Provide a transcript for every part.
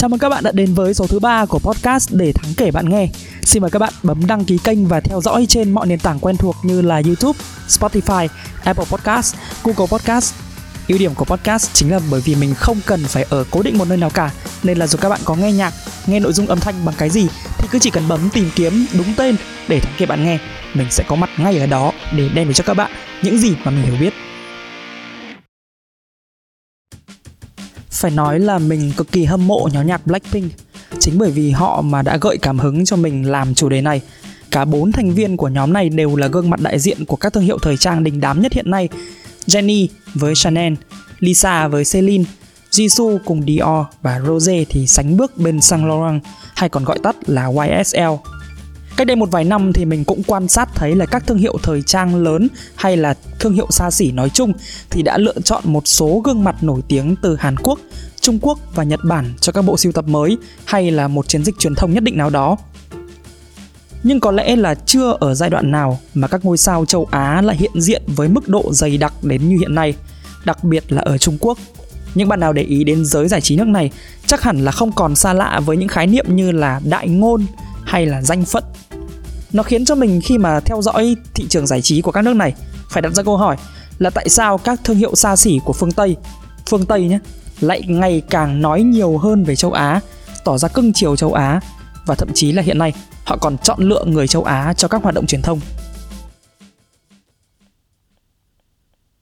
Chào mừng các bạn đã đến với số thứ ba của podcast để thắng kể bạn nghe. Xin mời các bạn bấm đăng ký kênh và theo dõi trên mọi nền tảng quen thuộc như là YouTube, Spotify, Apple Podcast, Google Podcast. Ưu điểm của podcast chính là bởi vì mình không cần phải ở cố định một nơi nào cả, nên là dù các bạn có nghe nhạc, nghe nội dung âm thanh bằng cái gì thì cứ chỉ cần bấm tìm kiếm đúng tên để thắng kể bạn nghe, mình sẽ có mặt ngay ở đó để đem đến cho các bạn những gì mà mình hiểu biết. Phải nói là mình cực kỳ hâm mộ nhóm nhạc Blackpink. Chính bởi vì họ mà đã gợi cảm hứng cho mình làm chủ đề này. Cả bốn thành viên của nhóm này đều là gương mặt đại diện của các thương hiệu thời trang đình đám nhất hiện nay. Jennie với Chanel, Lisa với Celine, Jisoo cùng Dior và Rose thì sánh bước bên Saint Laurent hay còn gọi tắt là YSL Cách đây một vài năm thì mình cũng quan sát thấy là các thương hiệu thời trang lớn hay là thương hiệu xa xỉ nói chung thì đã lựa chọn một số gương mặt nổi tiếng từ Hàn Quốc, Trung Quốc và Nhật Bản cho các bộ sưu tập mới hay là một chiến dịch truyền thông nhất định nào đó. Nhưng có lẽ là chưa ở giai đoạn nào mà các ngôi sao châu Á lại hiện diện với mức độ dày đặc đến như hiện nay, đặc biệt là ở Trung Quốc. Những bạn nào để ý đến giới giải trí nước này chắc hẳn là không còn xa lạ với những khái niệm như là đại ngôn hay là danh phận nó khiến cho mình khi mà theo dõi thị trường giải trí của các nước này phải đặt ra câu hỏi là tại sao các thương hiệu xa xỉ của phương Tây, phương Tây nhé, lại ngày càng nói nhiều hơn về châu Á, tỏ ra cưng chiều châu Á và thậm chí là hiện nay họ còn chọn lựa người châu Á cho các hoạt động truyền thông.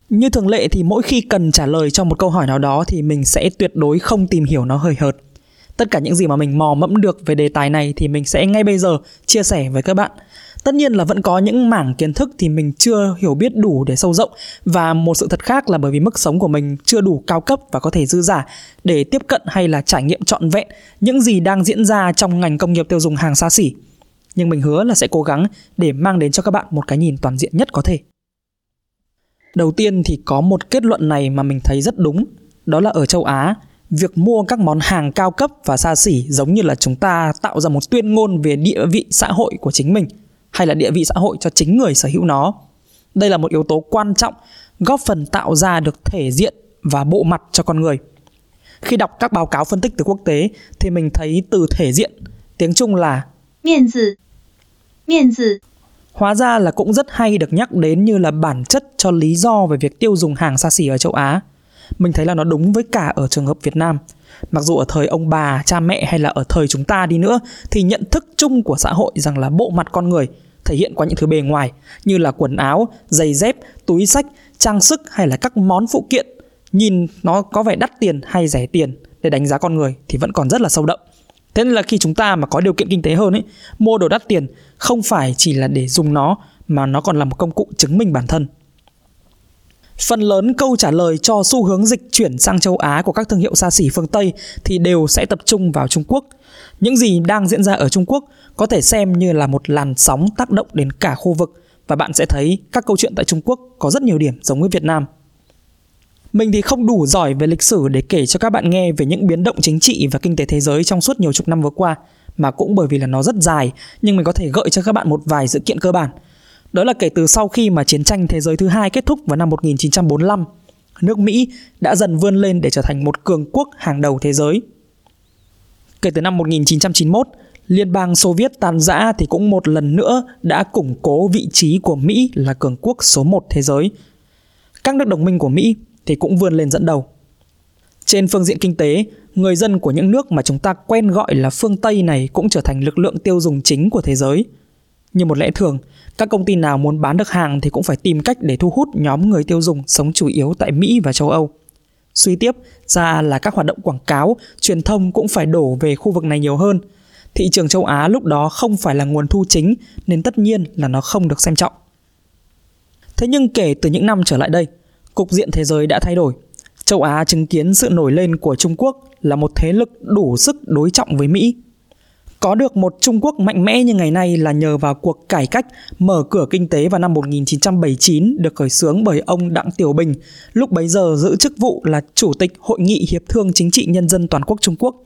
Như thường lệ thì mỗi khi cần trả lời cho một câu hỏi nào đó thì mình sẽ tuyệt đối không tìm hiểu nó hời hợt Tất cả những gì mà mình mò mẫm được về đề tài này thì mình sẽ ngay bây giờ chia sẻ với các bạn. Tất nhiên là vẫn có những mảng kiến thức thì mình chưa hiểu biết đủ để sâu rộng và một sự thật khác là bởi vì mức sống của mình chưa đủ cao cấp và có thể dư giả để tiếp cận hay là trải nghiệm trọn vẹn những gì đang diễn ra trong ngành công nghiệp tiêu dùng hàng xa xỉ. Nhưng mình hứa là sẽ cố gắng để mang đến cho các bạn một cái nhìn toàn diện nhất có thể. Đầu tiên thì có một kết luận này mà mình thấy rất đúng, đó là ở châu Á việc mua các món hàng cao cấp và xa xỉ giống như là chúng ta tạo ra một tuyên ngôn về địa vị xã hội của chính mình hay là địa vị xã hội cho chính người sở hữu nó. Đây là một yếu tố quan trọng góp phần tạo ra được thể diện và bộ mặt cho con người. Khi đọc các báo cáo phân tích từ quốc tế thì mình thấy từ thể diện, tiếng Trung là miễn tử. Miễn tử. Hóa ra là cũng rất hay được nhắc đến như là bản chất cho lý do về việc tiêu dùng hàng xa xỉ ở châu Á mình thấy là nó đúng với cả ở trường hợp Việt Nam. Mặc dù ở thời ông bà, cha mẹ hay là ở thời chúng ta đi nữa thì nhận thức chung của xã hội rằng là bộ mặt con người thể hiện qua những thứ bề ngoài như là quần áo, giày dép, túi sách, trang sức hay là các món phụ kiện nhìn nó có vẻ đắt tiền hay rẻ tiền để đánh giá con người thì vẫn còn rất là sâu đậm. Thế nên là khi chúng ta mà có điều kiện kinh tế hơn ấy, mua đồ đắt tiền không phải chỉ là để dùng nó mà nó còn là một công cụ chứng minh bản thân. Phần lớn câu trả lời cho xu hướng dịch chuyển sang châu Á của các thương hiệu xa xỉ phương Tây thì đều sẽ tập trung vào Trung Quốc. Những gì đang diễn ra ở Trung Quốc có thể xem như là một làn sóng tác động đến cả khu vực và bạn sẽ thấy các câu chuyện tại Trung Quốc có rất nhiều điểm giống với Việt Nam. Mình thì không đủ giỏi về lịch sử để kể cho các bạn nghe về những biến động chính trị và kinh tế thế giới trong suốt nhiều chục năm vừa qua, mà cũng bởi vì là nó rất dài, nhưng mình có thể gợi cho các bạn một vài sự kiện cơ bản – đó là kể từ sau khi mà chiến tranh thế giới thứ hai kết thúc vào năm 1945, nước Mỹ đã dần vươn lên để trở thành một cường quốc hàng đầu thế giới. Kể từ năm 1991, Liên bang Xô Viết tan rã thì cũng một lần nữa đã củng cố vị trí của Mỹ là cường quốc số 1 thế giới. Các nước đồng minh của Mỹ thì cũng vươn lên dẫn đầu. Trên phương diện kinh tế, người dân của những nước mà chúng ta quen gọi là phương Tây này cũng trở thành lực lượng tiêu dùng chính của thế giới. Như một lẽ thường, các công ty nào muốn bán được hàng thì cũng phải tìm cách để thu hút nhóm người tiêu dùng sống chủ yếu tại Mỹ và châu Âu. Suy tiếp ra là các hoạt động quảng cáo, truyền thông cũng phải đổ về khu vực này nhiều hơn. Thị trường châu Á lúc đó không phải là nguồn thu chính nên tất nhiên là nó không được xem trọng. Thế nhưng kể từ những năm trở lại đây, cục diện thế giới đã thay đổi. Châu Á chứng kiến sự nổi lên của Trung Quốc là một thế lực đủ sức đối trọng với Mỹ có được một Trung Quốc mạnh mẽ như ngày nay là nhờ vào cuộc cải cách mở cửa kinh tế vào năm 1979 được khởi xướng bởi ông Đặng Tiểu Bình, lúc bấy giờ giữ chức vụ là Chủ tịch Hội nghị Hiệp thương Chính trị Nhân dân Toàn quốc Trung Quốc.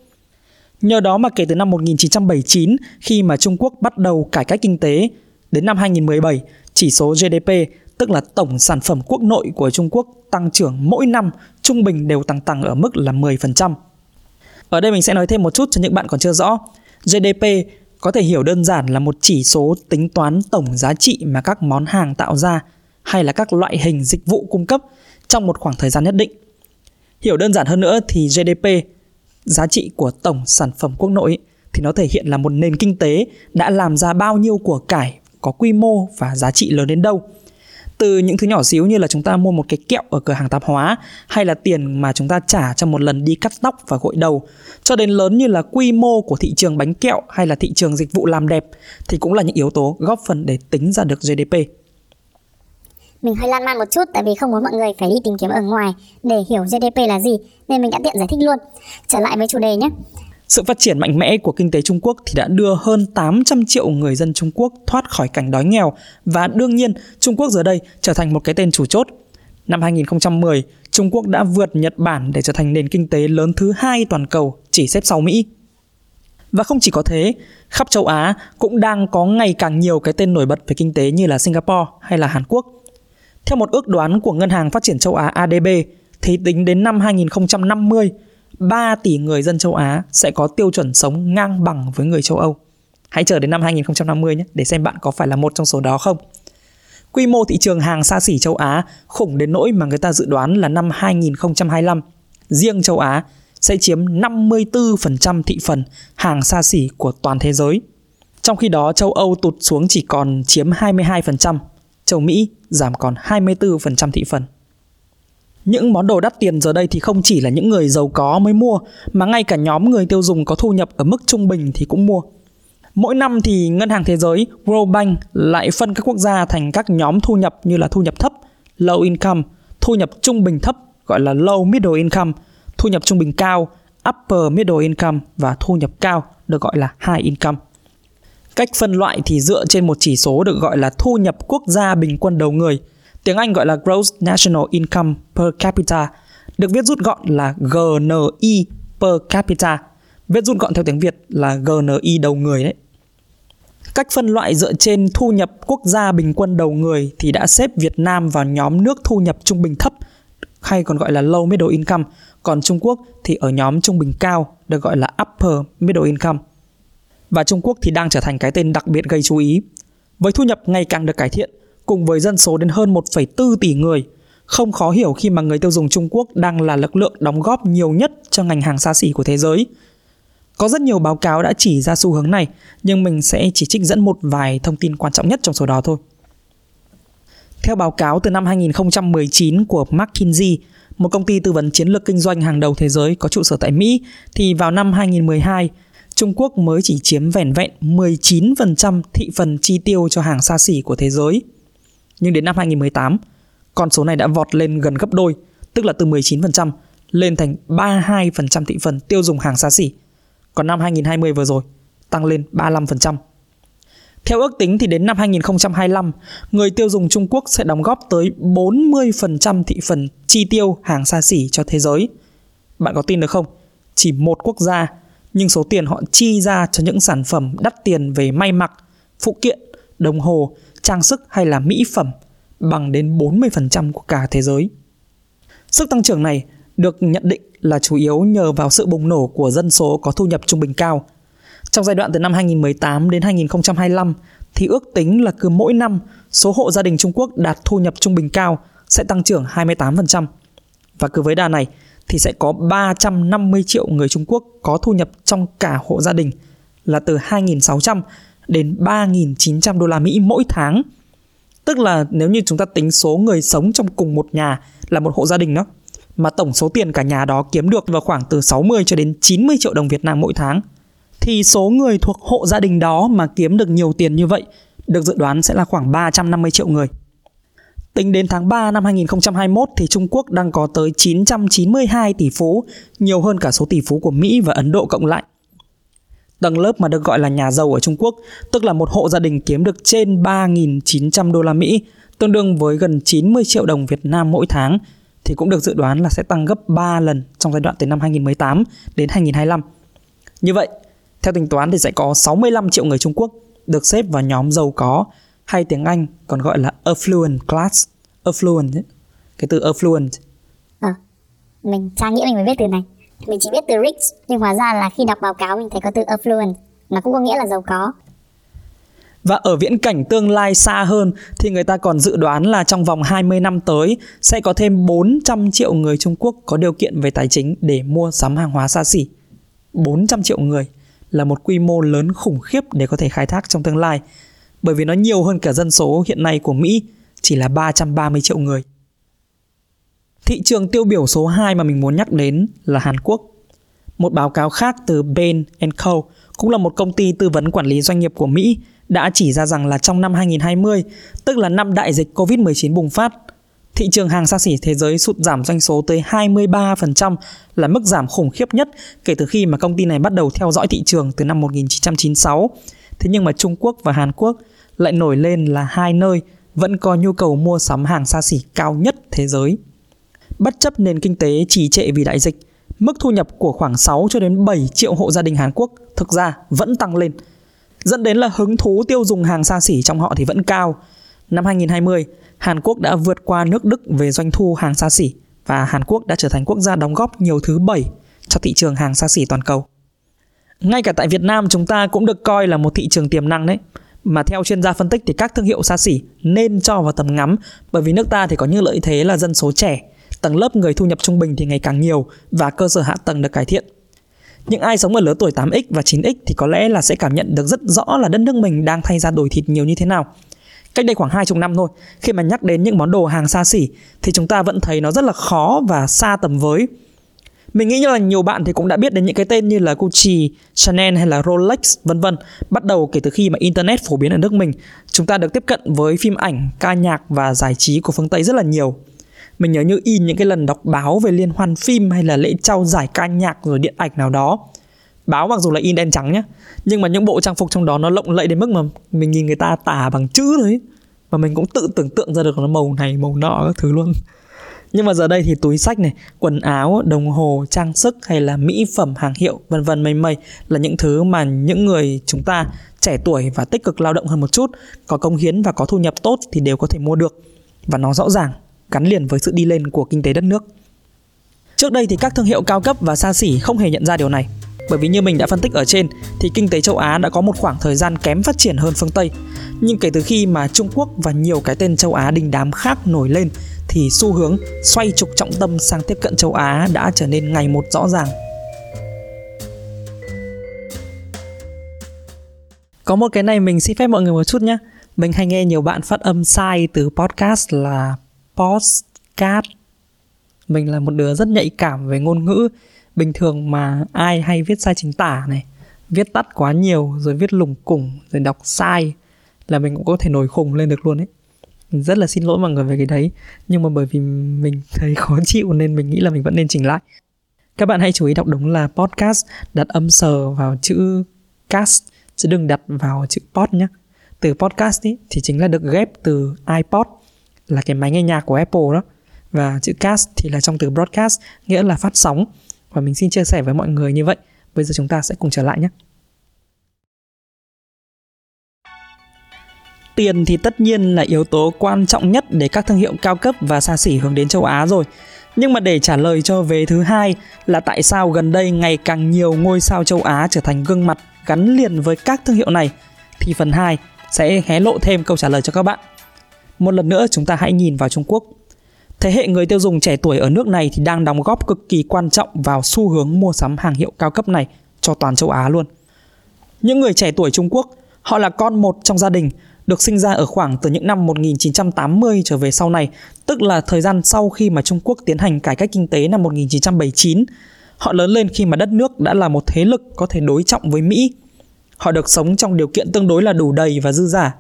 Nhờ đó mà kể từ năm 1979, khi mà Trung Quốc bắt đầu cải cách kinh tế, đến năm 2017, chỉ số GDP, tức là tổng sản phẩm quốc nội của Trung Quốc tăng trưởng mỗi năm trung bình đều tăng tăng ở mức là 10%. Ở đây mình sẽ nói thêm một chút cho những bạn còn chưa rõ. GDP có thể hiểu đơn giản là một chỉ số tính toán tổng giá trị mà các món hàng tạo ra hay là các loại hình dịch vụ cung cấp trong một khoảng thời gian nhất định. Hiểu đơn giản hơn nữa thì GDP, giá trị của tổng sản phẩm quốc nội thì nó thể hiện là một nền kinh tế đã làm ra bao nhiêu của cải có quy mô và giá trị lớn đến đâu từ những thứ nhỏ xíu như là chúng ta mua một cái kẹo ở cửa hàng tạp hóa, hay là tiền mà chúng ta trả cho một lần đi cắt tóc và gội đầu, cho đến lớn như là quy mô của thị trường bánh kẹo hay là thị trường dịch vụ làm đẹp, thì cũng là những yếu tố góp phần để tính ra được GDP. Mình hơi lan man một chút tại vì không muốn mọi người phải đi tìm kiếm ở ngoài để hiểu GDP là gì, nên mình đã tiện giải thích luôn. Trở lại với chủ đề nhé. Sự phát triển mạnh mẽ của kinh tế Trung Quốc thì đã đưa hơn 800 triệu người dân Trung Quốc thoát khỏi cảnh đói nghèo và đương nhiên Trung Quốc giờ đây trở thành một cái tên chủ chốt. Năm 2010, Trung Quốc đã vượt Nhật Bản để trở thành nền kinh tế lớn thứ hai toàn cầu, chỉ xếp sau Mỹ. Và không chỉ có thế, khắp châu Á cũng đang có ngày càng nhiều cái tên nổi bật về kinh tế như là Singapore hay là Hàn Quốc. Theo một ước đoán của Ngân hàng Phát triển châu Á ADB, thì tính đến năm 2050, 3 tỷ người dân châu Á sẽ có tiêu chuẩn sống ngang bằng với người châu Âu. Hãy chờ đến năm 2050 nhé để xem bạn có phải là một trong số đó không. Quy mô thị trường hàng xa xỉ châu Á khủng đến nỗi mà người ta dự đoán là năm 2025, riêng châu Á sẽ chiếm 54% thị phần hàng xa xỉ của toàn thế giới. Trong khi đó châu Âu tụt xuống chỉ còn chiếm 22%, châu Mỹ giảm còn 24% thị phần. Những món đồ đắt tiền giờ đây thì không chỉ là những người giàu có mới mua mà ngay cả nhóm người tiêu dùng có thu nhập ở mức trung bình thì cũng mua. Mỗi năm thì Ngân hàng Thế giới World Bank lại phân các quốc gia thành các nhóm thu nhập như là thu nhập thấp, low income, thu nhập trung bình thấp gọi là low middle income, thu nhập trung bình cao, upper middle income và thu nhập cao được gọi là high income. Cách phân loại thì dựa trên một chỉ số được gọi là thu nhập quốc gia bình quân đầu người – Tiếng Anh gọi là Gross National Income per capita, được viết rút gọn là GNI per capita. Viết rút gọn theo tiếng Việt là GNI đầu người đấy. Cách phân loại dựa trên thu nhập quốc gia bình quân đầu người thì đã xếp Việt Nam vào nhóm nước thu nhập trung bình thấp hay còn gọi là low middle income, còn Trung Quốc thì ở nhóm trung bình cao được gọi là upper middle income. Và Trung Quốc thì đang trở thành cái tên đặc biệt gây chú ý. Với thu nhập ngày càng được cải thiện, cùng với dân số đến hơn 1,4 tỷ người. Không khó hiểu khi mà người tiêu dùng Trung Quốc đang là lực lượng đóng góp nhiều nhất cho ngành hàng xa xỉ của thế giới. Có rất nhiều báo cáo đã chỉ ra xu hướng này, nhưng mình sẽ chỉ trích dẫn một vài thông tin quan trọng nhất trong số đó thôi. Theo báo cáo từ năm 2019 của McKinsey, một công ty tư vấn chiến lược kinh doanh hàng đầu thế giới có trụ sở tại Mỹ, thì vào năm 2012, Trung Quốc mới chỉ chiếm vẻn vẹn 19% thị phần chi tiêu cho hàng xa xỉ của thế giới nhưng đến năm 2018, con số này đã vọt lên gần gấp đôi, tức là từ 19% lên thành 32% thị phần tiêu dùng hàng xa xỉ. Còn năm 2020 vừa rồi, tăng lên 35%. Theo ước tính thì đến năm 2025, người tiêu dùng Trung Quốc sẽ đóng góp tới 40% thị phần chi tiêu hàng xa xỉ cho thế giới. Bạn có tin được không? Chỉ một quốc gia, nhưng số tiền họ chi ra cho những sản phẩm đắt tiền về may mặc, phụ kiện, đồng hồ, trang sức hay là mỹ phẩm bằng đến 40% của cả thế giới. Sức tăng trưởng này được nhận định là chủ yếu nhờ vào sự bùng nổ của dân số có thu nhập trung bình cao. Trong giai đoạn từ năm 2018 đến 2025 thì ước tính là cứ mỗi năm số hộ gia đình Trung Quốc đạt thu nhập trung bình cao sẽ tăng trưởng 28%. Và cứ với đà này thì sẽ có 350 triệu người Trung Quốc có thu nhập trong cả hộ gia đình là từ 2.600 đến 3.900 đô la Mỹ mỗi tháng. Tức là nếu như chúng ta tính số người sống trong cùng một nhà là một hộ gia đình đó, mà tổng số tiền cả nhà đó kiếm được vào khoảng từ 60 cho đến 90 triệu đồng Việt Nam mỗi tháng, thì số người thuộc hộ gia đình đó mà kiếm được nhiều tiền như vậy được dự đoán sẽ là khoảng 350 triệu người. Tính đến tháng 3 năm 2021 thì Trung Quốc đang có tới 992 tỷ phú, nhiều hơn cả số tỷ phú của Mỹ và Ấn Độ cộng lại. Tầng lớp mà được gọi là nhà giàu ở Trung Quốc, tức là một hộ gia đình kiếm được trên 3.900 đô la Mỹ, tương đương với gần 90 triệu đồng Việt Nam mỗi tháng, thì cũng được dự đoán là sẽ tăng gấp 3 lần trong giai đoạn từ năm 2018 đến 2025. Như vậy, theo tính toán thì sẽ có 65 triệu người Trung Quốc được xếp vào nhóm giàu có hay tiếng Anh còn gọi là affluent class. Affluent ấy. Cái từ affluent. À, mình tra nghĩa mình mới biết từ này. Mình chỉ biết từ rich nhưng hóa ra là khi đọc báo cáo mình thấy có từ affluent, nó cũng có nghĩa là giàu có. Và ở viễn cảnh tương lai xa hơn thì người ta còn dự đoán là trong vòng 20 năm tới sẽ có thêm 400 triệu người Trung Quốc có điều kiện về tài chính để mua sắm hàng hóa xa xỉ. 400 triệu người là một quy mô lớn khủng khiếp để có thể khai thác trong tương lai bởi vì nó nhiều hơn cả dân số hiện nay của Mỹ chỉ là 330 triệu người. Thị trường tiêu biểu số 2 mà mình muốn nhắc đến là Hàn Quốc. Một báo cáo khác từ Bain Co cũng là một công ty tư vấn quản lý doanh nghiệp của Mỹ đã chỉ ra rằng là trong năm 2020, tức là năm đại dịch Covid-19 bùng phát, thị trường hàng xa xỉ thế giới sụt giảm doanh số tới 23% là mức giảm khủng khiếp nhất kể từ khi mà công ty này bắt đầu theo dõi thị trường từ năm 1996. Thế nhưng mà Trung Quốc và Hàn Quốc lại nổi lên là hai nơi vẫn có nhu cầu mua sắm hàng xa xỉ cao nhất thế giới. Bất chấp nền kinh tế trì trệ vì đại dịch, mức thu nhập của khoảng 6 cho đến 7 triệu hộ gia đình Hàn Quốc thực ra vẫn tăng lên. Dẫn đến là hứng thú tiêu dùng hàng xa xỉ trong họ thì vẫn cao. Năm 2020, Hàn Quốc đã vượt qua nước Đức về doanh thu hàng xa xỉ và Hàn Quốc đã trở thành quốc gia đóng góp nhiều thứ 7 cho thị trường hàng xa xỉ toàn cầu. Ngay cả tại Việt Nam chúng ta cũng được coi là một thị trường tiềm năng đấy. Mà theo chuyên gia phân tích thì các thương hiệu xa xỉ nên cho vào tầm ngắm bởi vì nước ta thì có những lợi thế là dân số trẻ, tầng lớp người thu nhập trung bình thì ngày càng nhiều và cơ sở hạ tầng được cải thiện. Những ai sống ở lứa tuổi 8X và 9X thì có lẽ là sẽ cảm nhận được rất rõ là đất nước mình đang thay ra đổi thịt nhiều như thế nào. Cách đây khoảng 20 năm thôi, khi mà nhắc đến những món đồ hàng xa xỉ thì chúng ta vẫn thấy nó rất là khó và xa tầm với. Mình nghĩ như là nhiều bạn thì cũng đã biết đến những cái tên như là Gucci, Chanel hay là Rolex vân vân. Bắt đầu kể từ khi mà internet phổ biến ở nước mình, chúng ta được tiếp cận với phim ảnh, ca nhạc và giải trí của phương Tây rất là nhiều. Mình nhớ như in những cái lần đọc báo về liên hoan phim hay là lễ trao giải ca nhạc rồi điện ảnh nào đó. Báo mặc dù là in đen trắng nhé, nhưng mà những bộ trang phục trong đó nó lộng lẫy đến mức mà mình nhìn người ta tả bằng chữ đấy. Và mình cũng tự tưởng tượng ra được nó màu này, màu nọ các thứ luôn. Nhưng mà giờ đây thì túi sách này, quần áo, đồng hồ, trang sức hay là mỹ phẩm hàng hiệu vân vân mây mây là những thứ mà những người chúng ta trẻ tuổi và tích cực lao động hơn một chút, có công hiến và có thu nhập tốt thì đều có thể mua được. Và nó rõ ràng gắn liền với sự đi lên của kinh tế đất nước. Trước đây thì các thương hiệu cao cấp và xa xỉ không hề nhận ra điều này. Bởi vì như mình đã phân tích ở trên, thì kinh tế châu Á đã có một khoảng thời gian kém phát triển hơn phương Tây. Nhưng kể từ khi mà Trung Quốc và nhiều cái tên châu Á đình đám khác nổi lên, thì xu hướng xoay trục trọng tâm sang tiếp cận châu Á đã trở nên ngày một rõ ràng. Có một cái này mình xin phép mọi người một chút nhé. Mình hay nghe nhiều bạn phát âm sai từ podcast là postcard. Mình là một đứa rất nhạy cảm về ngôn ngữ. Bình thường mà ai hay viết sai chính tả này, viết tắt quá nhiều rồi viết lủng củng rồi đọc sai là mình cũng có thể nổi khùng lên được luôn ấy rất là xin lỗi mọi người về cái đấy nhưng mà bởi vì mình thấy khó chịu nên mình nghĩ là mình vẫn nên chỉnh lại các bạn hãy chú ý đọc đúng là podcast đặt âm sờ vào chữ cast chứ đừng đặt vào chữ pod nhé từ podcast ý, thì chính là được ghép từ iPod là cái máy nghe nhạc của Apple đó và chữ cast thì là trong từ broadcast, nghĩa là phát sóng và mình xin chia sẻ với mọi người như vậy bây giờ chúng ta sẽ cùng trở lại nhé Tiền thì tất nhiên là yếu tố quan trọng nhất để các thương hiệu cao cấp và xa xỉ hướng đến châu Á rồi. Nhưng mà để trả lời cho về thứ hai là tại sao gần đây ngày càng nhiều ngôi sao châu Á trở thành gương mặt gắn liền với các thương hiệu này, thì phần 2 sẽ hé lộ thêm câu trả lời cho các bạn. Một lần nữa chúng ta hãy nhìn vào Trung Quốc. Thế hệ người tiêu dùng trẻ tuổi ở nước này thì đang đóng góp cực kỳ quan trọng vào xu hướng mua sắm hàng hiệu cao cấp này cho toàn châu Á luôn. Những người trẻ tuổi Trung Quốc, họ là con một trong gia đình được sinh ra ở khoảng từ những năm 1980 trở về sau này, tức là thời gian sau khi mà Trung Quốc tiến hành cải cách kinh tế năm 1979. Họ lớn lên khi mà đất nước đã là một thế lực có thể đối trọng với Mỹ. Họ được sống trong điều kiện tương đối là đủ đầy và dư giả.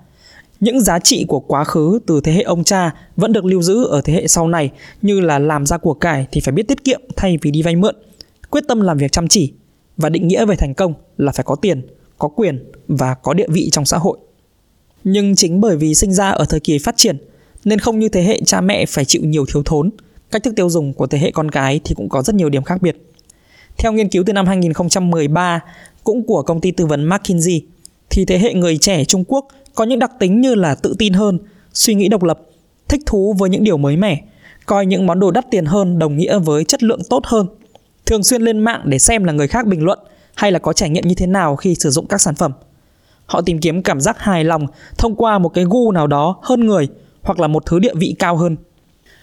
Những giá trị của quá khứ từ thế hệ ông cha vẫn được lưu giữ ở thế hệ sau này như là làm ra của cải thì phải biết tiết kiệm thay vì đi vay mượn, quyết tâm làm việc chăm chỉ và định nghĩa về thành công là phải có tiền, có quyền và có địa vị trong xã hội. Nhưng chính bởi vì sinh ra ở thời kỳ phát triển nên không như thế hệ cha mẹ phải chịu nhiều thiếu thốn, cách thức tiêu dùng của thế hệ con cái thì cũng có rất nhiều điểm khác biệt. Theo nghiên cứu từ năm 2013 cũng của công ty tư vấn McKinsey thì thế hệ người trẻ Trung Quốc có những đặc tính như là tự tin hơn, suy nghĩ độc lập, thích thú với những điều mới mẻ, coi những món đồ đắt tiền hơn đồng nghĩa với chất lượng tốt hơn, thường xuyên lên mạng để xem là người khác bình luận hay là có trải nghiệm như thế nào khi sử dụng các sản phẩm. Họ tìm kiếm cảm giác hài lòng thông qua một cái gu nào đó hơn người hoặc là một thứ địa vị cao hơn.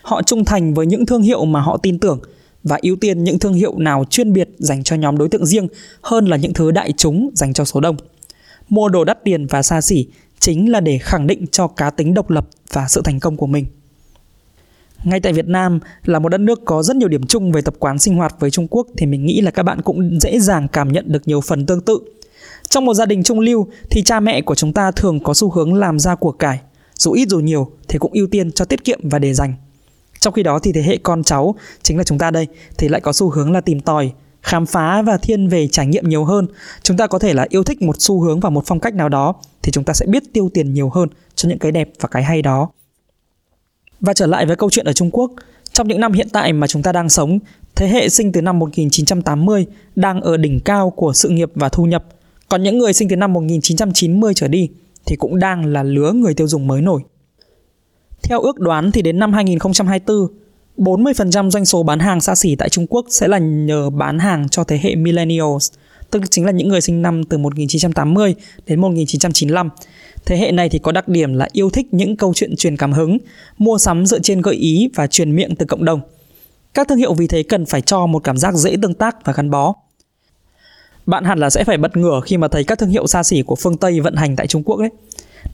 Họ trung thành với những thương hiệu mà họ tin tưởng và ưu tiên những thương hiệu nào chuyên biệt dành cho nhóm đối tượng riêng hơn là những thứ đại chúng dành cho số đông. Mua đồ đắt tiền và xa xỉ chính là để khẳng định cho cá tính độc lập và sự thành công của mình. Ngay tại Việt Nam là một đất nước có rất nhiều điểm chung về tập quán sinh hoạt với Trung Quốc thì mình nghĩ là các bạn cũng dễ dàng cảm nhận được nhiều phần tương tự. Trong một gia đình trung lưu thì cha mẹ của chúng ta thường có xu hướng làm ra của cải, dù ít dù nhiều thì cũng ưu tiên cho tiết kiệm và để dành. Trong khi đó thì thế hệ con cháu, chính là chúng ta đây, thì lại có xu hướng là tìm tòi, khám phá và thiên về trải nghiệm nhiều hơn. Chúng ta có thể là yêu thích một xu hướng và một phong cách nào đó thì chúng ta sẽ biết tiêu tiền nhiều hơn cho những cái đẹp và cái hay đó. Và trở lại với câu chuyện ở Trung Quốc, trong những năm hiện tại mà chúng ta đang sống, thế hệ sinh từ năm 1980 đang ở đỉnh cao của sự nghiệp và thu nhập, còn những người sinh từ năm 1990 trở đi thì cũng đang là lứa người tiêu dùng mới nổi. Theo ước đoán thì đến năm 2024, 40% doanh số bán hàng xa xỉ tại Trung Quốc sẽ là nhờ bán hàng cho thế hệ millennials, tức chính là những người sinh năm từ 1980 đến 1995. Thế hệ này thì có đặc điểm là yêu thích những câu chuyện truyền cảm hứng, mua sắm dựa trên gợi ý và truyền miệng từ cộng đồng. Các thương hiệu vì thế cần phải cho một cảm giác dễ tương tác và gắn bó. Bạn hẳn là sẽ phải bật ngửa khi mà thấy các thương hiệu xa xỉ của phương Tây vận hành tại Trung Quốc đấy.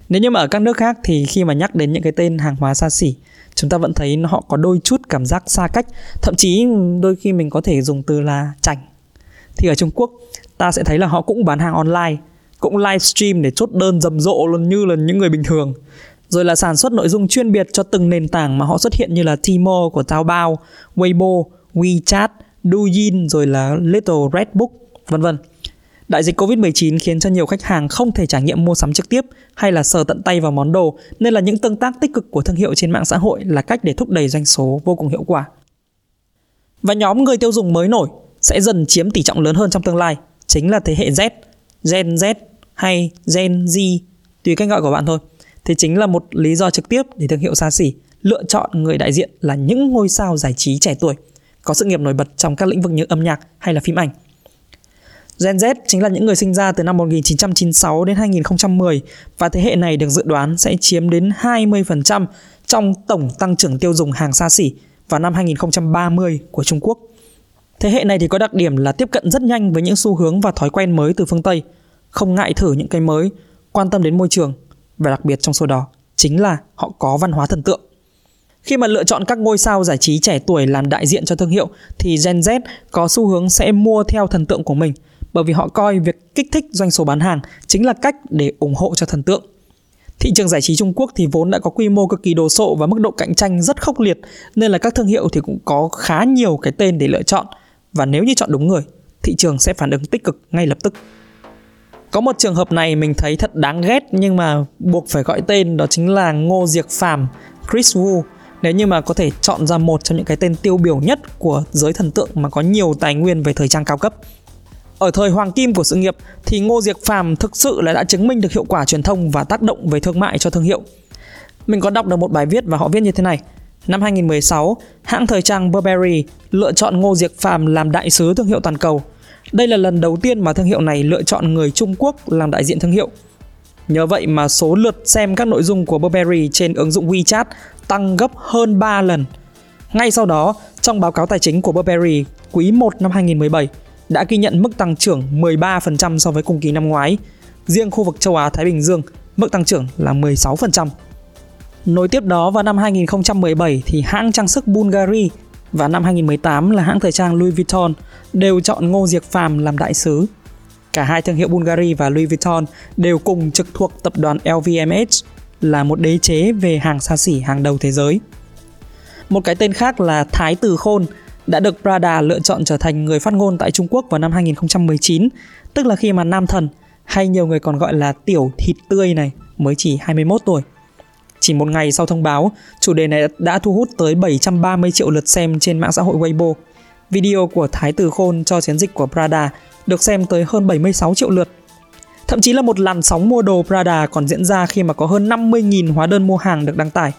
Nếu như mà ở các nước khác thì khi mà nhắc đến những cái tên hàng hóa xa xỉ, chúng ta vẫn thấy họ có đôi chút cảm giác xa cách, thậm chí đôi khi mình có thể dùng từ là chảnh. Thì ở Trung Quốc, ta sẽ thấy là họ cũng bán hàng online, cũng livestream để chốt đơn rầm rộ luôn như là những người bình thường. Rồi là sản xuất nội dung chuyên biệt cho từng nền tảng mà họ xuất hiện như là Tmall của Taobao, Weibo, WeChat, Douyin rồi là Little Red Book, vân vân. Đại dịch Covid-19 khiến cho nhiều khách hàng không thể trải nghiệm mua sắm trực tiếp hay là sờ tận tay vào món đồ, nên là những tương tác tích cực của thương hiệu trên mạng xã hội là cách để thúc đẩy doanh số vô cùng hiệu quả. Và nhóm người tiêu dùng mới nổi sẽ dần chiếm tỷ trọng lớn hơn trong tương lai, chính là thế hệ Z, Gen Z hay Gen Z, tùy cách gọi của bạn thôi. Thì chính là một lý do trực tiếp để thương hiệu xa xỉ lựa chọn người đại diện là những ngôi sao giải trí trẻ tuổi, có sự nghiệp nổi bật trong các lĩnh vực như âm nhạc hay là phim ảnh Gen Z chính là những người sinh ra từ năm 1996 đến 2010 và thế hệ này được dự đoán sẽ chiếm đến 20% trong tổng tăng trưởng tiêu dùng hàng xa xỉ vào năm 2030 của Trung Quốc. Thế hệ này thì có đặc điểm là tiếp cận rất nhanh với những xu hướng và thói quen mới từ phương Tây, không ngại thử những cái mới, quan tâm đến môi trường và đặc biệt trong số đó chính là họ có văn hóa thần tượng. Khi mà lựa chọn các ngôi sao giải trí trẻ tuổi làm đại diện cho thương hiệu thì Gen Z có xu hướng sẽ mua theo thần tượng của mình – bởi vì họ coi việc kích thích doanh số bán hàng chính là cách để ủng hộ cho thần tượng. Thị trường giải trí Trung Quốc thì vốn đã có quy mô cực kỳ đồ sộ và mức độ cạnh tranh rất khốc liệt nên là các thương hiệu thì cũng có khá nhiều cái tên để lựa chọn và nếu như chọn đúng người, thị trường sẽ phản ứng tích cực ngay lập tức. Có một trường hợp này mình thấy thật đáng ghét nhưng mà buộc phải gọi tên đó chính là Ngô Diệc Phàm, Chris Wu. Nếu như mà có thể chọn ra một trong những cái tên tiêu biểu nhất của giới thần tượng mà có nhiều tài nguyên về thời trang cao cấp ở thời hoàng kim của sự nghiệp thì Ngô Diệc Phàm thực sự là đã chứng minh được hiệu quả truyền thông và tác động về thương mại cho thương hiệu. Mình có đọc được một bài viết và họ viết như thế này. Năm 2016, hãng thời trang Burberry lựa chọn Ngô Diệc Phàm làm đại sứ thương hiệu toàn cầu. Đây là lần đầu tiên mà thương hiệu này lựa chọn người Trung Quốc làm đại diện thương hiệu. Nhờ vậy mà số lượt xem các nội dung của Burberry trên ứng dụng WeChat tăng gấp hơn 3 lần. Ngay sau đó, trong báo cáo tài chính của Burberry quý 1 năm 2017, đã ghi nhận mức tăng trưởng 13% so với cùng kỳ năm ngoái. Riêng khu vực châu Á Thái Bình Dương, mức tăng trưởng là 16%. Nối tiếp đó vào năm 2017 thì hãng trang sức Bulgari và năm 2018 là hãng thời trang Louis Vuitton đều chọn Ngô Diệc Phàm làm đại sứ. Cả hai thương hiệu Bulgari và Louis Vuitton đều cùng trực thuộc tập đoàn LVMH là một đế chế về hàng xa xỉ hàng đầu thế giới. Một cái tên khác là Thái Tử Khôn đã được Prada lựa chọn trở thành người phát ngôn tại Trung Quốc vào năm 2019, tức là khi mà nam thần hay nhiều người còn gọi là tiểu thịt tươi này mới chỉ 21 tuổi. Chỉ một ngày sau thông báo, chủ đề này đã thu hút tới 730 triệu lượt xem trên mạng xã hội Weibo. Video của Thái tử Khôn cho chiến dịch của Prada được xem tới hơn 76 triệu lượt. Thậm chí là một làn sóng mua đồ Prada còn diễn ra khi mà có hơn 50.000 hóa đơn mua hàng được đăng tải.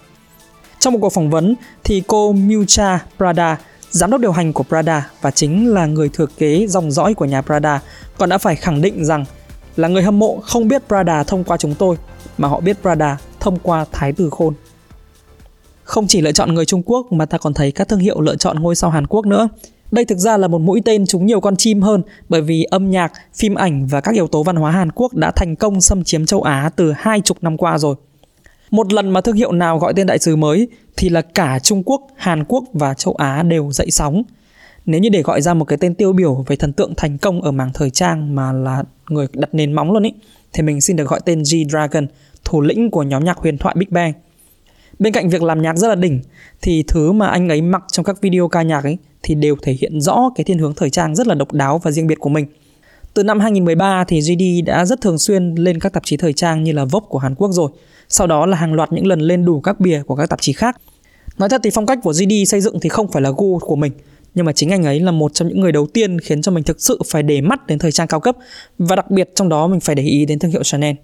Trong một cuộc phỏng vấn thì cô Miucha Prada giám đốc điều hành của Prada và chính là người thừa kế dòng dõi của nhà Prada, còn đã phải khẳng định rằng là người hâm mộ không biết Prada thông qua chúng tôi, mà họ biết Prada thông qua Thái tử Khôn. Không chỉ lựa chọn người Trung Quốc mà ta còn thấy các thương hiệu lựa chọn ngôi sao Hàn Quốc nữa. Đây thực ra là một mũi tên trúng nhiều con chim hơn bởi vì âm nhạc, phim ảnh và các yếu tố văn hóa Hàn Quốc đã thành công xâm chiếm châu Á từ hai chục năm qua rồi. Một lần mà thương hiệu nào gọi tên đại sứ mới thì là cả Trung Quốc, Hàn Quốc và châu Á đều dậy sóng. Nếu như để gọi ra một cái tên tiêu biểu về thần tượng thành công ở mảng thời trang mà là người đặt nền móng luôn ý, thì mình xin được gọi tên G-Dragon, thủ lĩnh của nhóm nhạc huyền thoại Big Bang. Bên cạnh việc làm nhạc rất là đỉnh thì thứ mà anh ấy mặc trong các video ca nhạc ấy thì đều thể hiện rõ cái thiên hướng thời trang rất là độc đáo và riêng biệt của mình. Từ năm 2013 thì JD đã rất thường xuyên lên các tạp chí thời trang như là Vogue của Hàn Quốc rồi. Sau đó là hàng loạt những lần lên đủ các bìa của các tạp chí khác. Nói thật thì phong cách của JD xây dựng thì không phải là gu của mình, nhưng mà chính anh ấy là một trong những người đầu tiên khiến cho mình thực sự phải để mắt đến thời trang cao cấp và đặc biệt trong đó mình phải để ý đến thương hiệu Chanel.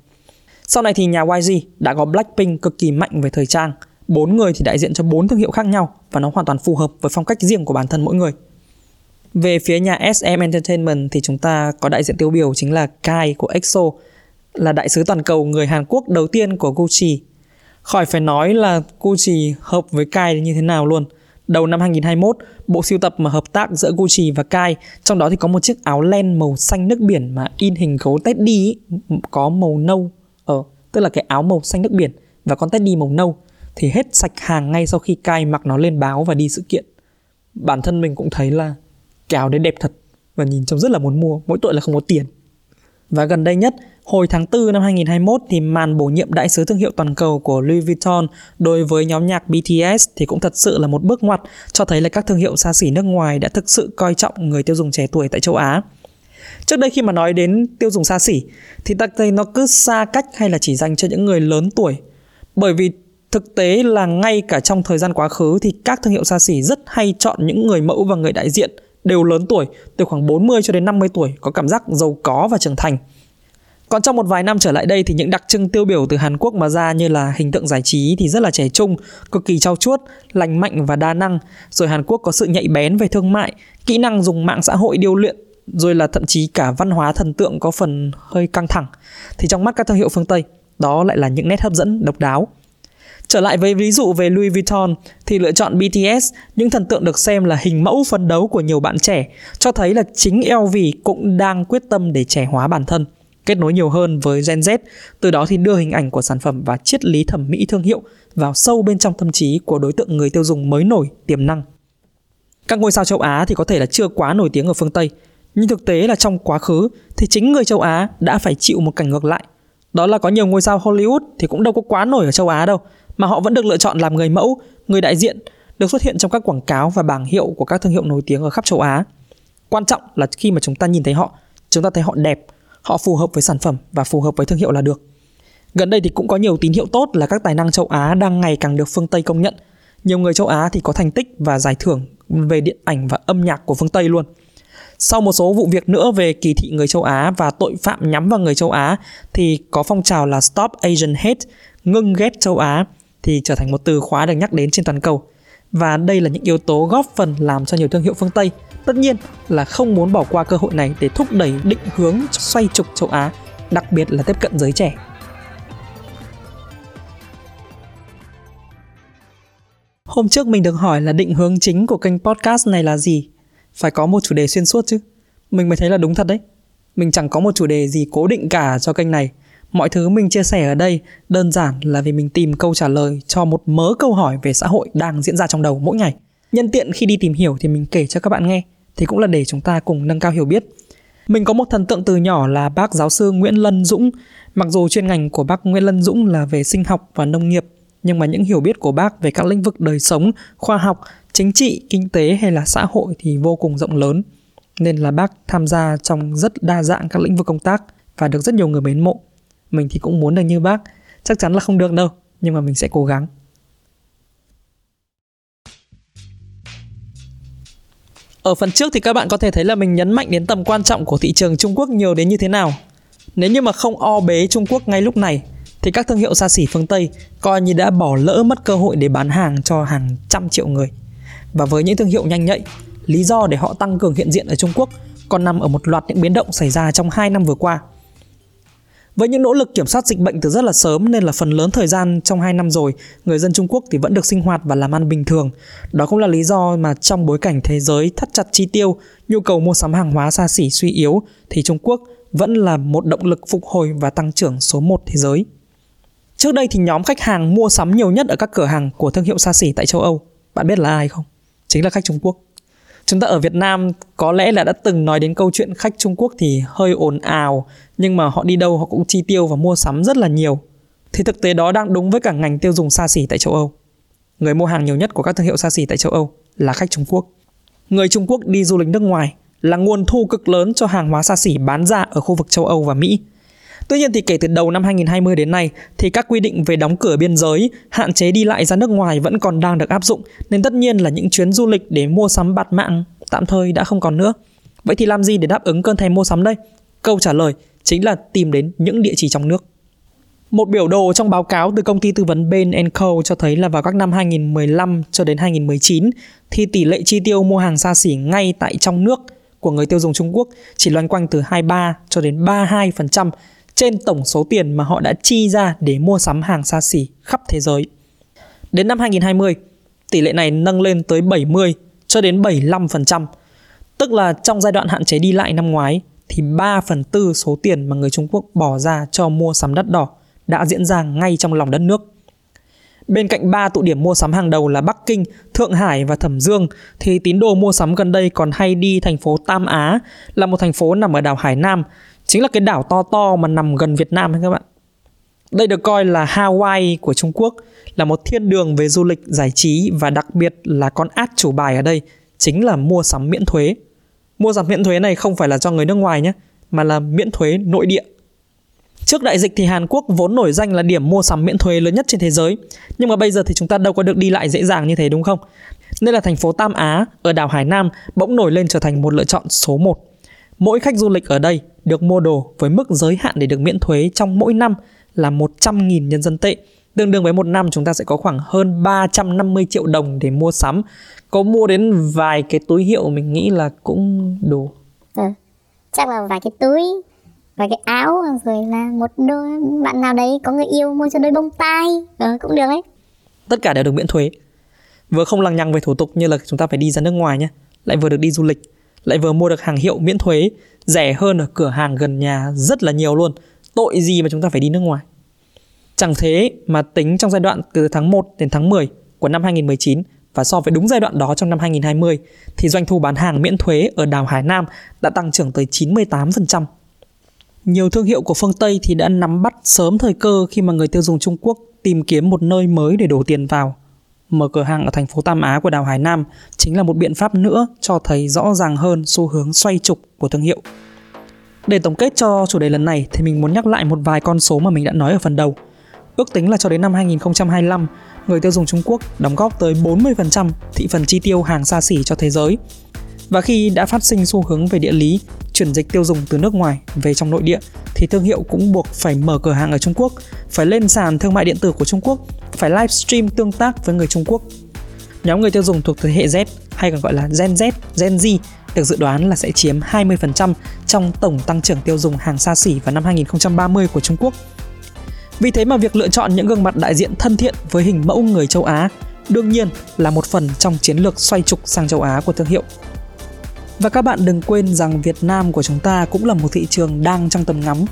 Sau này thì nhà YG đã có Blackpink cực kỳ mạnh về thời trang. Bốn người thì đại diện cho bốn thương hiệu khác nhau và nó hoàn toàn phù hợp với phong cách riêng của bản thân mỗi người. Về phía nhà SM Entertainment thì chúng ta có đại diện tiêu biểu chính là Kai của EXO, là đại sứ toàn cầu người Hàn Quốc đầu tiên của Gucci. Khỏi phải nói là Gucci hợp với Kai như thế nào luôn. Đầu năm 2021, bộ sưu tập mà hợp tác giữa Gucci và Kai, trong đó thì có một chiếc áo len màu xanh nước biển mà in hình gấu Teddy có màu nâu ờ tức là cái áo màu xanh nước biển và con teddy màu nâu thì hết sạch hàng ngay sau khi kai mặc nó lên báo và đi sự kiện bản thân mình cũng thấy là cái đến đấy đẹp thật và nhìn trông rất là muốn mua, mỗi tội là không có tiền và gần đây nhất, hồi tháng 4 năm 2021 thì màn bổ nhiệm đại sứ thương hiệu toàn cầu của Louis Vuitton đối với nhóm nhạc BTS thì cũng thật sự là một bước ngoặt, cho thấy là các thương hiệu xa xỉ nước ngoài đã thực sự coi trọng người tiêu dùng trẻ tuổi tại châu Á Trước đây khi mà nói đến tiêu dùng xa xỉ, thì ta thấy nó cứ xa cách hay là chỉ dành cho những người lớn tuổi. Bởi vì thực tế là ngay cả trong thời gian quá khứ thì các thương hiệu xa xỉ rất hay chọn những người mẫu và người đại diện đều lớn tuổi, từ khoảng 40 cho đến 50 tuổi, có cảm giác giàu có và trưởng thành. Còn trong một vài năm trở lại đây thì những đặc trưng tiêu biểu từ Hàn Quốc mà ra như là hình tượng giải trí thì rất là trẻ trung, cực kỳ trau chuốt, lành mạnh và đa năng. Rồi Hàn Quốc có sự nhạy bén về thương mại, kỹ năng dùng mạng xã hội điêu luyện rồi là thậm chí cả văn hóa thần tượng có phần hơi căng thẳng thì trong mắt các thương hiệu phương Tây đó lại là những nét hấp dẫn độc đáo. Trở lại với ví dụ về Louis Vuitton thì lựa chọn BTS, những thần tượng được xem là hình mẫu phấn đấu của nhiều bạn trẻ, cho thấy là chính LV cũng đang quyết tâm để trẻ hóa bản thân, kết nối nhiều hơn với Gen Z, từ đó thì đưa hình ảnh của sản phẩm và triết lý thẩm mỹ thương hiệu vào sâu bên trong tâm trí của đối tượng người tiêu dùng mới nổi, tiềm năng. Các ngôi sao châu Á thì có thể là chưa quá nổi tiếng ở phương Tây, nhưng thực tế là trong quá khứ thì chính người châu Á đã phải chịu một cảnh ngược lại. Đó là có nhiều ngôi sao Hollywood thì cũng đâu có quá nổi ở châu Á đâu, mà họ vẫn được lựa chọn làm người mẫu, người đại diện, được xuất hiện trong các quảng cáo và bảng hiệu của các thương hiệu nổi tiếng ở khắp châu Á. Quan trọng là khi mà chúng ta nhìn thấy họ, chúng ta thấy họ đẹp, họ phù hợp với sản phẩm và phù hợp với thương hiệu là được. Gần đây thì cũng có nhiều tín hiệu tốt là các tài năng châu Á đang ngày càng được phương Tây công nhận. Nhiều người châu Á thì có thành tích và giải thưởng về điện ảnh và âm nhạc của phương Tây luôn. Sau một số vụ việc nữa về kỳ thị người châu Á và tội phạm nhắm vào người châu Á thì có phong trào là Stop Asian Hate, ngưng ghét châu Á thì trở thành một từ khóa được nhắc đến trên toàn cầu. Và đây là những yếu tố góp phần làm cho nhiều thương hiệu phương Tây tất nhiên là không muốn bỏ qua cơ hội này để thúc đẩy định hướng xoay trục châu Á, đặc biệt là tiếp cận giới trẻ. Hôm trước mình được hỏi là định hướng chính của kênh podcast này là gì phải có một chủ đề xuyên suốt chứ. Mình mới thấy là đúng thật đấy. Mình chẳng có một chủ đề gì cố định cả cho kênh này. Mọi thứ mình chia sẻ ở đây đơn giản là vì mình tìm câu trả lời cho một mớ câu hỏi về xã hội đang diễn ra trong đầu mỗi ngày. Nhân tiện khi đi tìm hiểu thì mình kể cho các bạn nghe thì cũng là để chúng ta cùng nâng cao hiểu biết. Mình có một thần tượng từ nhỏ là bác giáo sư Nguyễn Lân Dũng. Mặc dù chuyên ngành của bác Nguyễn Lân Dũng là về sinh học và nông nghiệp, nhưng mà những hiểu biết của bác về các lĩnh vực đời sống, khoa học chính trị, kinh tế hay là xã hội thì vô cùng rộng lớn. Nên là bác tham gia trong rất đa dạng các lĩnh vực công tác và được rất nhiều người mến mộ. Mình thì cũng muốn được như bác, chắc chắn là không được đâu, nhưng mà mình sẽ cố gắng. Ở phần trước thì các bạn có thể thấy là mình nhấn mạnh đến tầm quan trọng của thị trường Trung Quốc nhiều đến như thế nào. Nếu như mà không o bế Trung Quốc ngay lúc này thì các thương hiệu xa xỉ phương Tây coi như đã bỏ lỡ mất cơ hội để bán hàng cho hàng trăm triệu người. Và với những thương hiệu nhanh nhạy, lý do để họ tăng cường hiện diện ở Trung Quốc còn nằm ở một loạt những biến động xảy ra trong 2 năm vừa qua. Với những nỗ lực kiểm soát dịch bệnh từ rất là sớm nên là phần lớn thời gian trong 2 năm rồi, người dân Trung Quốc thì vẫn được sinh hoạt và làm ăn bình thường. Đó cũng là lý do mà trong bối cảnh thế giới thắt chặt chi tiêu, nhu cầu mua sắm hàng hóa xa xỉ suy yếu thì Trung Quốc vẫn là một động lực phục hồi và tăng trưởng số 1 thế giới. Trước đây thì nhóm khách hàng mua sắm nhiều nhất ở các cửa hàng của thương hiệu xa xỉ tại châu Âu, bạn biết là ai không? Chính là khách Trung Quốc. Chúng ta ở Việt Nam có lẽ là đã từng nói đến câu chuyện khách Trung Quốc thì hơi ồn ào, nhưng mà họ đi đâu họ cũng chi tiêu và mua sắm rất là nhiều. Thì thực tế đó đang đúng với cả ngành tiêu dùng xa xỉ tại châu Âu. Người mua hàng nhiều nhất của các thương hiệu xa xỉ tại châu Âu là khách Trung Quốc. Người Trung Quốc đi du lịch nước ngoài là nguồn thu cực lớn cho hàng hóa xa xỉ bán ra ở khu vực châu Âu và Mỹ. Tuy nhiên thì kể từ đầu năm 2020 đến nay thì các quy định về đóng cửa biên giới, hạn chế đi lại ra nước ngoài vẫn còn đang được áp dụng nên tất nhiên là những chuyến du lịch để mua sắm bạt mạng tạm thời đã không còn nữa. Vậy thì làm gì để đáp ứng cơn thèm mua sắm đây? Câu trả lời chính là tìm đến những địa chỉ trong nước. Một biểu đồ trong báo cáo từ công ty tư vấn Bain Co cho thấy là vào các năm 2015 cho đến 2019 thì tỷ lệ chi tiêu mua hàng xa xỉ ngay tại trong nước của người tiêu dùng Trung Quốc chỉ loanh quanh từ 23 cho đến 32% trên tổng số tiền mà họ đã chi ra để mua sắm hàng xa xỉ khắp thế giới. Đến năm 2020, tỷ lệ này nâng lên tới 70 cho đến 75%, tức là trong giai đoạn hạn chế đi lại năm ngoái thì 3 phần tư số tiền mà người Trung Quốc bỏ ra cho mua sắm đắt đỏ đã diễn ra ngay trong lòng đất nước. Bên cạnh ba tụ điểm mua sắm hàng đầu là Bắc Kinh, Thượng Hải và Thẩm Dương thì tín đồ mua sắm gần đây còn hay đi thành phố Tam Á là một thành phố nằm ở đảo Hải Nam chính là cái đảo to to mà nằm gần Việt Nam các bạn. Đây được coi là Hawaii của Trung Quốc, là một thiên đường về du lịch giải trí và đặc biệt là con át chủ bài ở đây chính là mua sắm miễn thuế. Mua sắm miễn thuế này không phải là cho người nước ngoài nhé, mà là miễn thuế nội địa. Trước đại dịch thì Hàn Quốc vốn nổi danh là điểm mua sắm miễn thuế lớn nhất trên thế giới. Nhưng mà bây giờ thì chúng ta đâu có được đi lại dễ dàng như thế đúng không? Nên là thành phố Tam Á ở đảo Hải Nam bỗng nổi lên trở thành một lựa chọn số 1. Mỗi khách du lịch ở đây được mua đồ với mức giới hạn để được miễn thuế trong mỗi năm là 100.000 nhân dân tệ. Tương đương với một năm chúng ta sẽ có khoảng hơn 350 triệu đồng để mua sắm. Có mua đến vài cái túi hiệu mình nghĩ là cũng đủ. Ừ. Chắc là vài cái túi, vài cái áo rồi là một đôi bạn nào đấy có người yêu mua cho đôi bông tai ừ, cũng được ấy. Tất cả đều được miễn thuế. Vừa không lằng nhằng về thủ tục như là chúng ta phải đi ra nước ngoài nhé, lại vừa được đi du lịch lại vừa mua được hàng hiệu miễn thuế, rẻ hơn ở cửa hàng gần nhà rất là nhiều luôn. Tội gì mà chúng ta phải đi nước ngoài. Chẳng thế mà tính trong giai đoạn từ tháng 1 đến tháng 10 của năm 2019 và so với đúng giai đoạn đó trong năm 2020 thì doanh thu bán hàng miễn thuế ở đảo Hải Nam đã tăng trưởng tới 98%. Nhiều thương hiệu của phương Tây thì đã nắm bắt sớm thời cơ khi mà người tiêu dùng Trung Quốc tìm kiếm một nơi mới để đổ tiền vào mở cửa hàng ở thành phố Tam Á của đảo Hải Nam chính là một biện pháp nữa cho thấy rõ ràng hơn xu hướng xoay trục của thương hiệu. Để tổng kết cho chủ đề lần này thì mình muốn nhắc lại một vài con số mà mình đã nói ở phần đầu. Ước tính là cho đến năm 2025, người tiêu dùng Trung Quốc đóng góp tới 40% thị phần chi tiêu hàng xa xỉ cho thế giới. Và khi đã phát sinh xu hướng về địa lý, chuyển dịch tiêu dùng từ nước ngoài về trong nội địa thì thương hiệu cũng buộc phải mở cửa hàng ở Trung Quốc, phải lên sàn thương mại điện tử của Trung Quốc phải livestream tương tác với người Trung Quốc. Nhóm người tiêu dùng thuộc thế hệ Z hay còn gọi là Gen Z, Gen Z được dự đoán là sẽ chiếm 20% trong tổng tăng trưởng tiêu dùng hàng xa xỉ vào năm 2030 của Trung Quốc. Vì thế mà việc lựa chọn những gương mặt đại diện thân thiện với hình mẫu người châu Á đương nhiên là một phần trong chiến lược xoay trục sang châu Á của thương hiệu. Và các bạn đừng quên rằng Việt Nam của chúng ta cũng là một thị trường đang trong tầm ngắm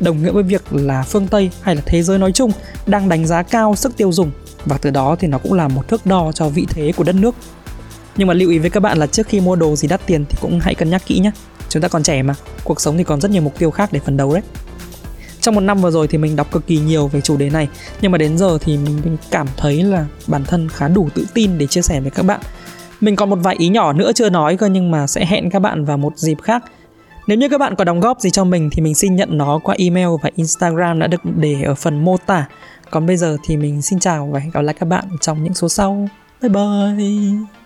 đồng nghĩa với việc là phương Tây hay là thế giới nói chung đang đánh giá cao sức tiêu dùng và từ đó thì nó cũng là một thước đo cho vị thế của đất nước. Nhưng mà lưu ý với các bạn là trước khi mua đồ gì đắt tiền thì cũng hãy cân nhắc kỹ nhé. Chúng ta còn trẻ mà, cuộc sống thì còn rất nhiều mục tiêu khác để phấn đấu đấy. Trong một năm vừa rồi thì mình đọc cực kỳ nhiều về chủ đề này Nhưng mà đến giờ thì mình cảm thấy là bản thân khá đủ tự tin để chia sẻ với các bạn mình còn một vài ý nhỏ nữa chưa nói cơ, nhưng mà sẽ hẹn các bạn vào một dịp khác nếu như các bạn có đóng góp gì cho mình thì mình xin nhận nó qua email và Instagram đã được để ở phần mô tả. Còn bây giờ thì mình xin chào và hẹn gặp lại các bạn trong những số sau. Bye bye!